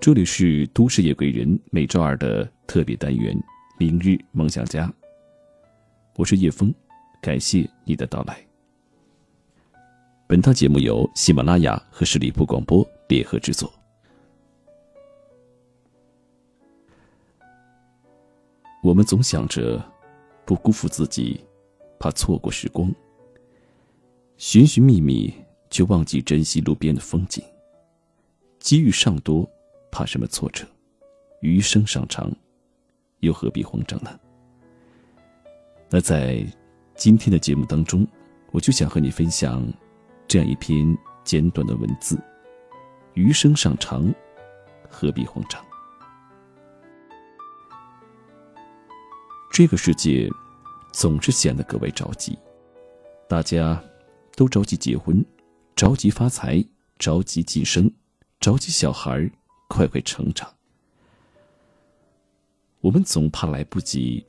这里是都市夜归人每周二的特别单元《明日梦想家》，我是叶枫，感谢你的到来。本套节目由喜马拉雅和十里铺广播联合制作。我们总想着不辜负自己，怕错过时光，寻寻觅觅却忘记珍惜路边的风景。机遇尚多。怕什么挫折？余生尚长，又何必慌张呢？那在今天的节目当中，我就想和你分享这样一篇简短的文字：余生尚长，何必慌张？这个世界总是显得格外着急，大家都着急结婚，着急发财，着急晋升，着急小孩儿。快快成长。我们总怕来不及，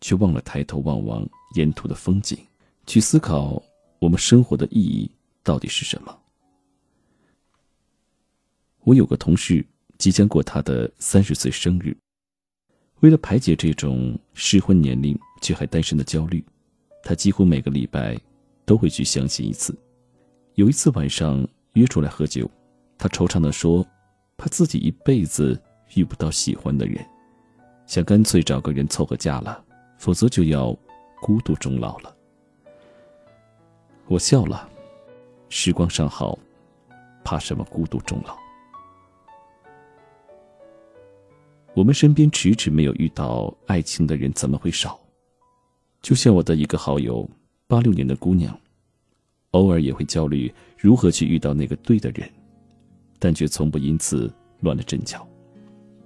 却忘了抬头望望沿途的风景，去思考我们生活的意义到底是什么。我有个同事即将过他的三十岁生日，为了排解这种适婚年龄却还单身的焦虑，他几乎每个礼拜都会去相亲一次。有一次晚上约出来喝酒，他惆怅的说。怕自己一辈子遇不到喜欢的人，想干脆找个人凑合嫁了，否则就要孤独终老了。我笑了，时光尚好，怕什么孤独终老？我们身边迟迟没有遇到爱情的人怎么会少？就像我的一个好友，八六年的姑娘，偶尔也会焦虑如何去遇到那个对的人。但却从不因此乱了阵脚，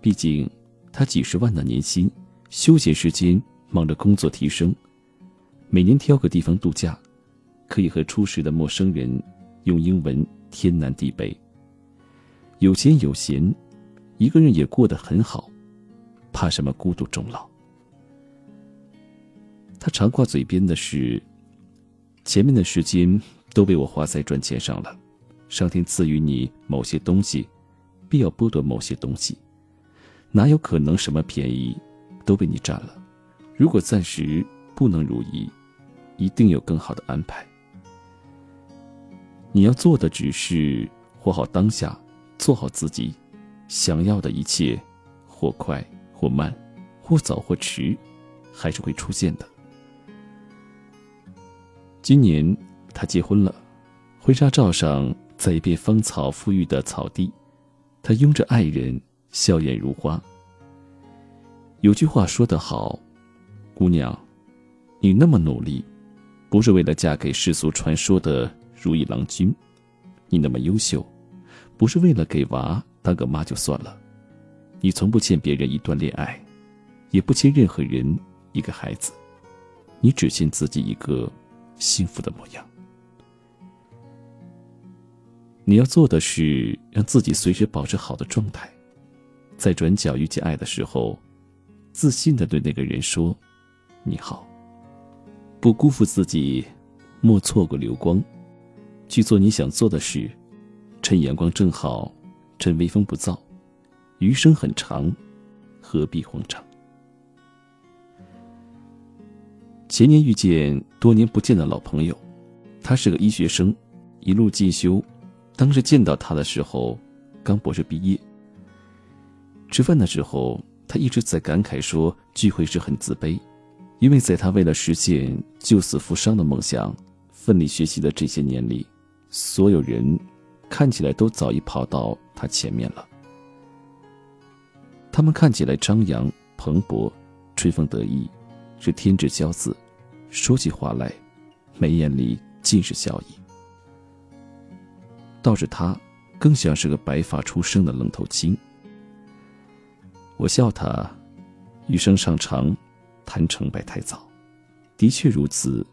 毕竟他几十万的年薪，休闲时间忙着工作提升，每年挑个地方度假，可以和初识的陌生人用英文天南地北。有钱有闲，一个人也过得很好，怕什么孤独终老？他常挂嘴边的是：前面的时间都被我花在赚钱上了。上天赐予你某些东西，必要剥夺某些东西，哪有可能什么便宜都被你占了？如果暂时不能如意，一定有更好的安排。你要做的只是活好当下，做好自己，想要的一切，或快或慢，或早或迟，还是会出现的。今年他结婚了，婚纱照上。在一片芳草馥郁的草地，他拥着爱人，笑靥如花。有句话说得好：“姑娘，你那么努力，不是为了嫁给世俗传说的如意郎君；你那么优秀，不是为了给娃当个妈就算了。你从不欠别人一段恋爱，也不欠任何人一个孩子，你只欠自己一个幸福的模样。”你要做的是让自己随时保持好的状态，在转角遇见爱的时候，自信的对那个人说：“你好。”不辜负自己，莫错过流光，去做你想做的事，趁阳光正好，趁微风不燥，余生很长，何必慌张？前年遇见多年不见的老朋友，他是个医学生，一路进修。当时见到他的时候，刚博士毕业。吃饭的时候，他一直在感慨说聚会时很自卑，因为在他为了实现救死扶伤的梦想，奋力学习的这些年里，所有人看起来都早已跑到他前面了。他们看起来张扬蓬勃，春风得意，是天之骄子，说起话来，眉眼里尽是笑意。倒是他，更像是个白发出生的愣头青。我笑他，余生尚长，谈成败太早。的确如此。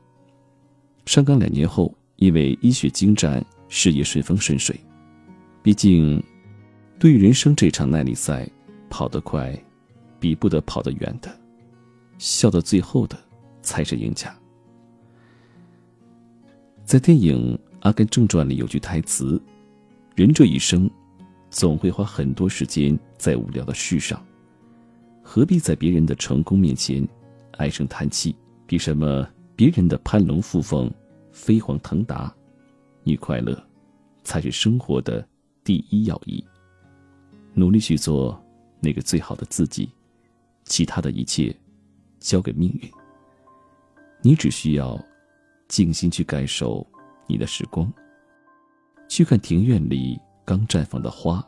上岗两年后，因为医学精湛，事业顺风顺水。毕竟，对于人生这场耐力赛，跑得快，比不得跑得远的。笑到最后的，才是赢家。在电影。《阿甘正传》里有句台词：“人这一生，总会花很多时间在无聊的事上。何必在别人的成功面前唉声叹气？比什么别人的攀龙附凤、飞黄腾达？你快乐，才是生活的第一要义。努力去做那个最好的自己，其他的一切交给命运。你只需要静心去感受你的时光，去看庭院里刚绽放的花，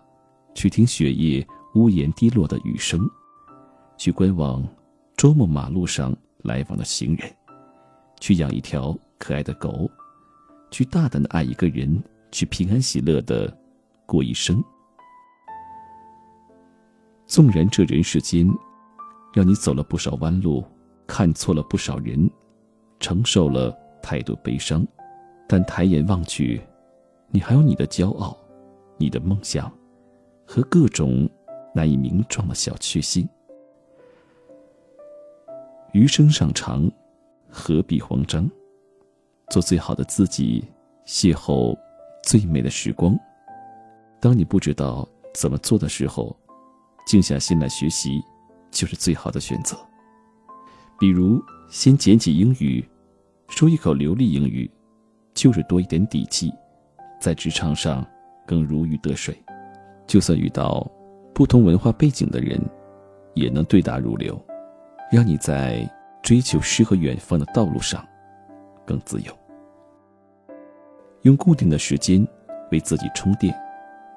去听雪夜屋檐滴落的雨声，去观望周末马路上来往的行人，去养一条可爱的狗。去大胆的爱一个人，去平安喜乐的过一生。纵然这人世间，让你走了不少弯路，看错了不少人，承受了太多悲伤，但抬眼望去，你还有你的骄傲，你的梦想，和各种难以名状的小确幸。余生尚长，何必慌张？做最好的自己，邂逅最美的时光。当你不知道怎么做的时候，静下心来学习，就是最好的选择。比如，先捡起英语，说一口流利英语，就是多一点底气，在职场上更如鱼得水。就算遇到不同文化背景的人，也能对答如流，让你在追求诗和远方的道路上更自由。用固定的时间为自己充电，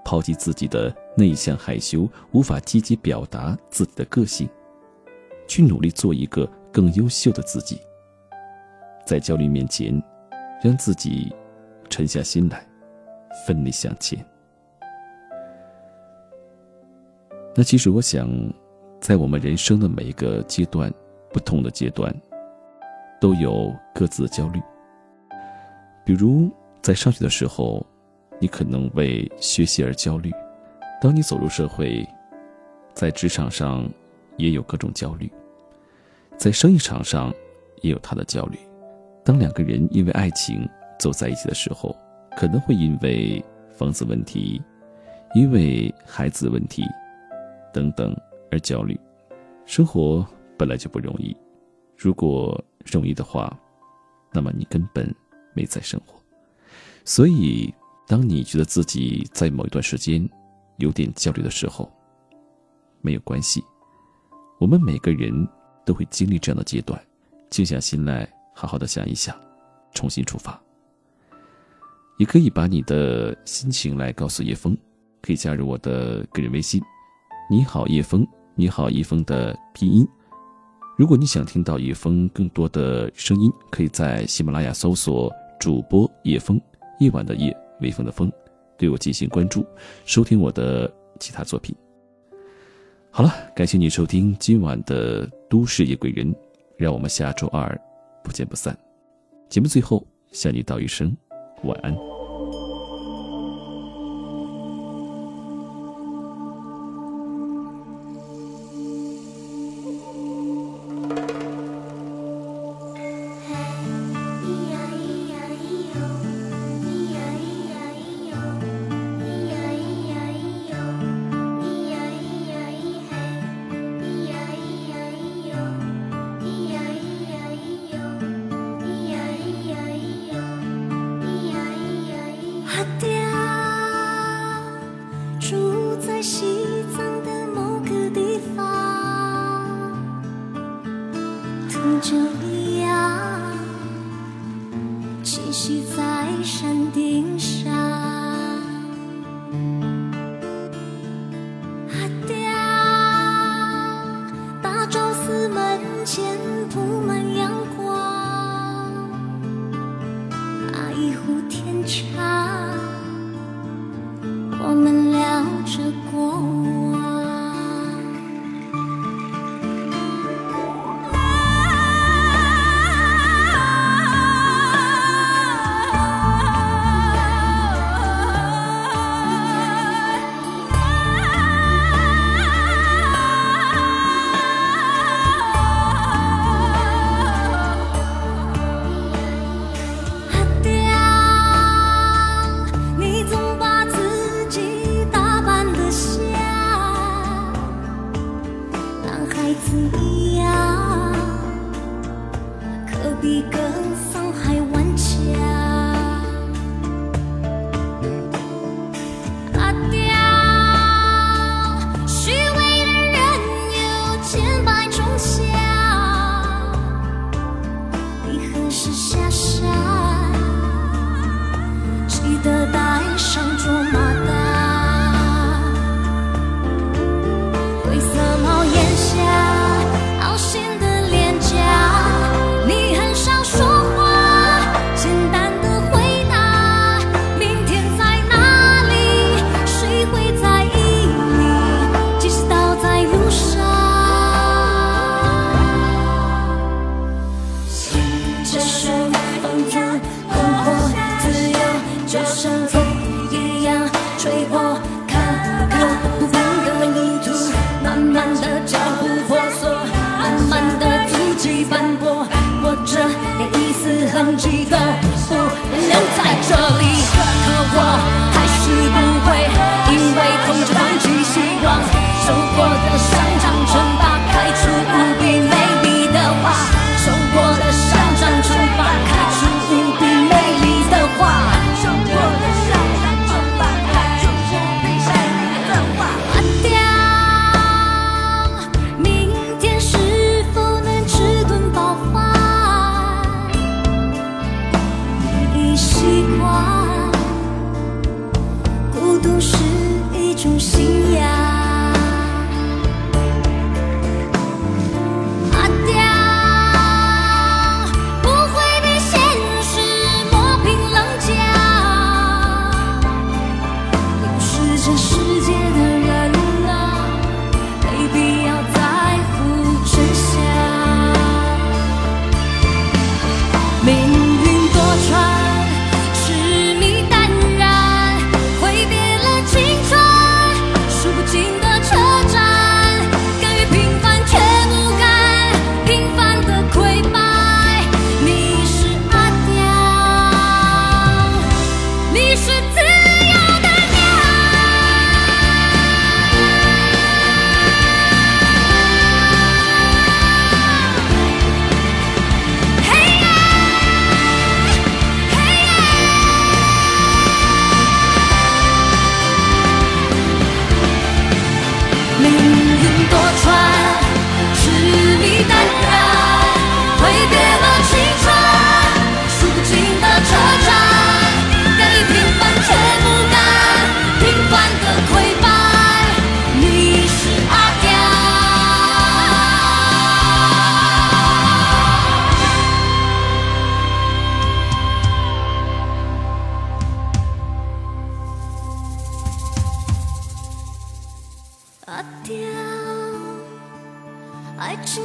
抛弃自己的内向害羞，无法积极表达自己的个性，去努力做一个更优秀的自己。在焦虑面前，让自己沉下心来，奋力向前。那其实我想，在我们人生的每一个阶段，不同的阶段，都有各自的焦虑，比如。在上学的时候，你可能为学习而焦虑；当你走入社会，在职场上也有各种焦虑；在生意场上也有他的焦虑。当两个人因为爱情走在一起的时候，可能会因为房子问题、因为孩子问题等等而焦虑。生活本来就不容易，如果容易的话，那么你根本没在生活。所以，当你觉得自己在某一段时间有点焦虑的时候，没有关系。我们每个人都会经历这样的阶段，静下心来，好好的想一想，重新出发。也可以把你的心情来告诉叶峰，可以加入我的个人微信。你好，叶峰。你好，叶峰的拼音。如果你想听到叶峰更多的声音，可以在喜马拉雅搜索主播叶峰。夜晚的夜，微风的风，对我进行关注，收听我的其他作品。好了，感谢你收听今晚的《都市夜归人》，让我们下周二不见不散。节目最后，向你道一声晚安。在西藏的某个地方，同着一样栖息在山顶上。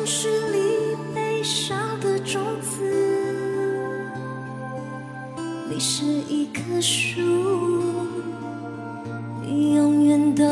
是你悲伤的种子你是一棵树你永远都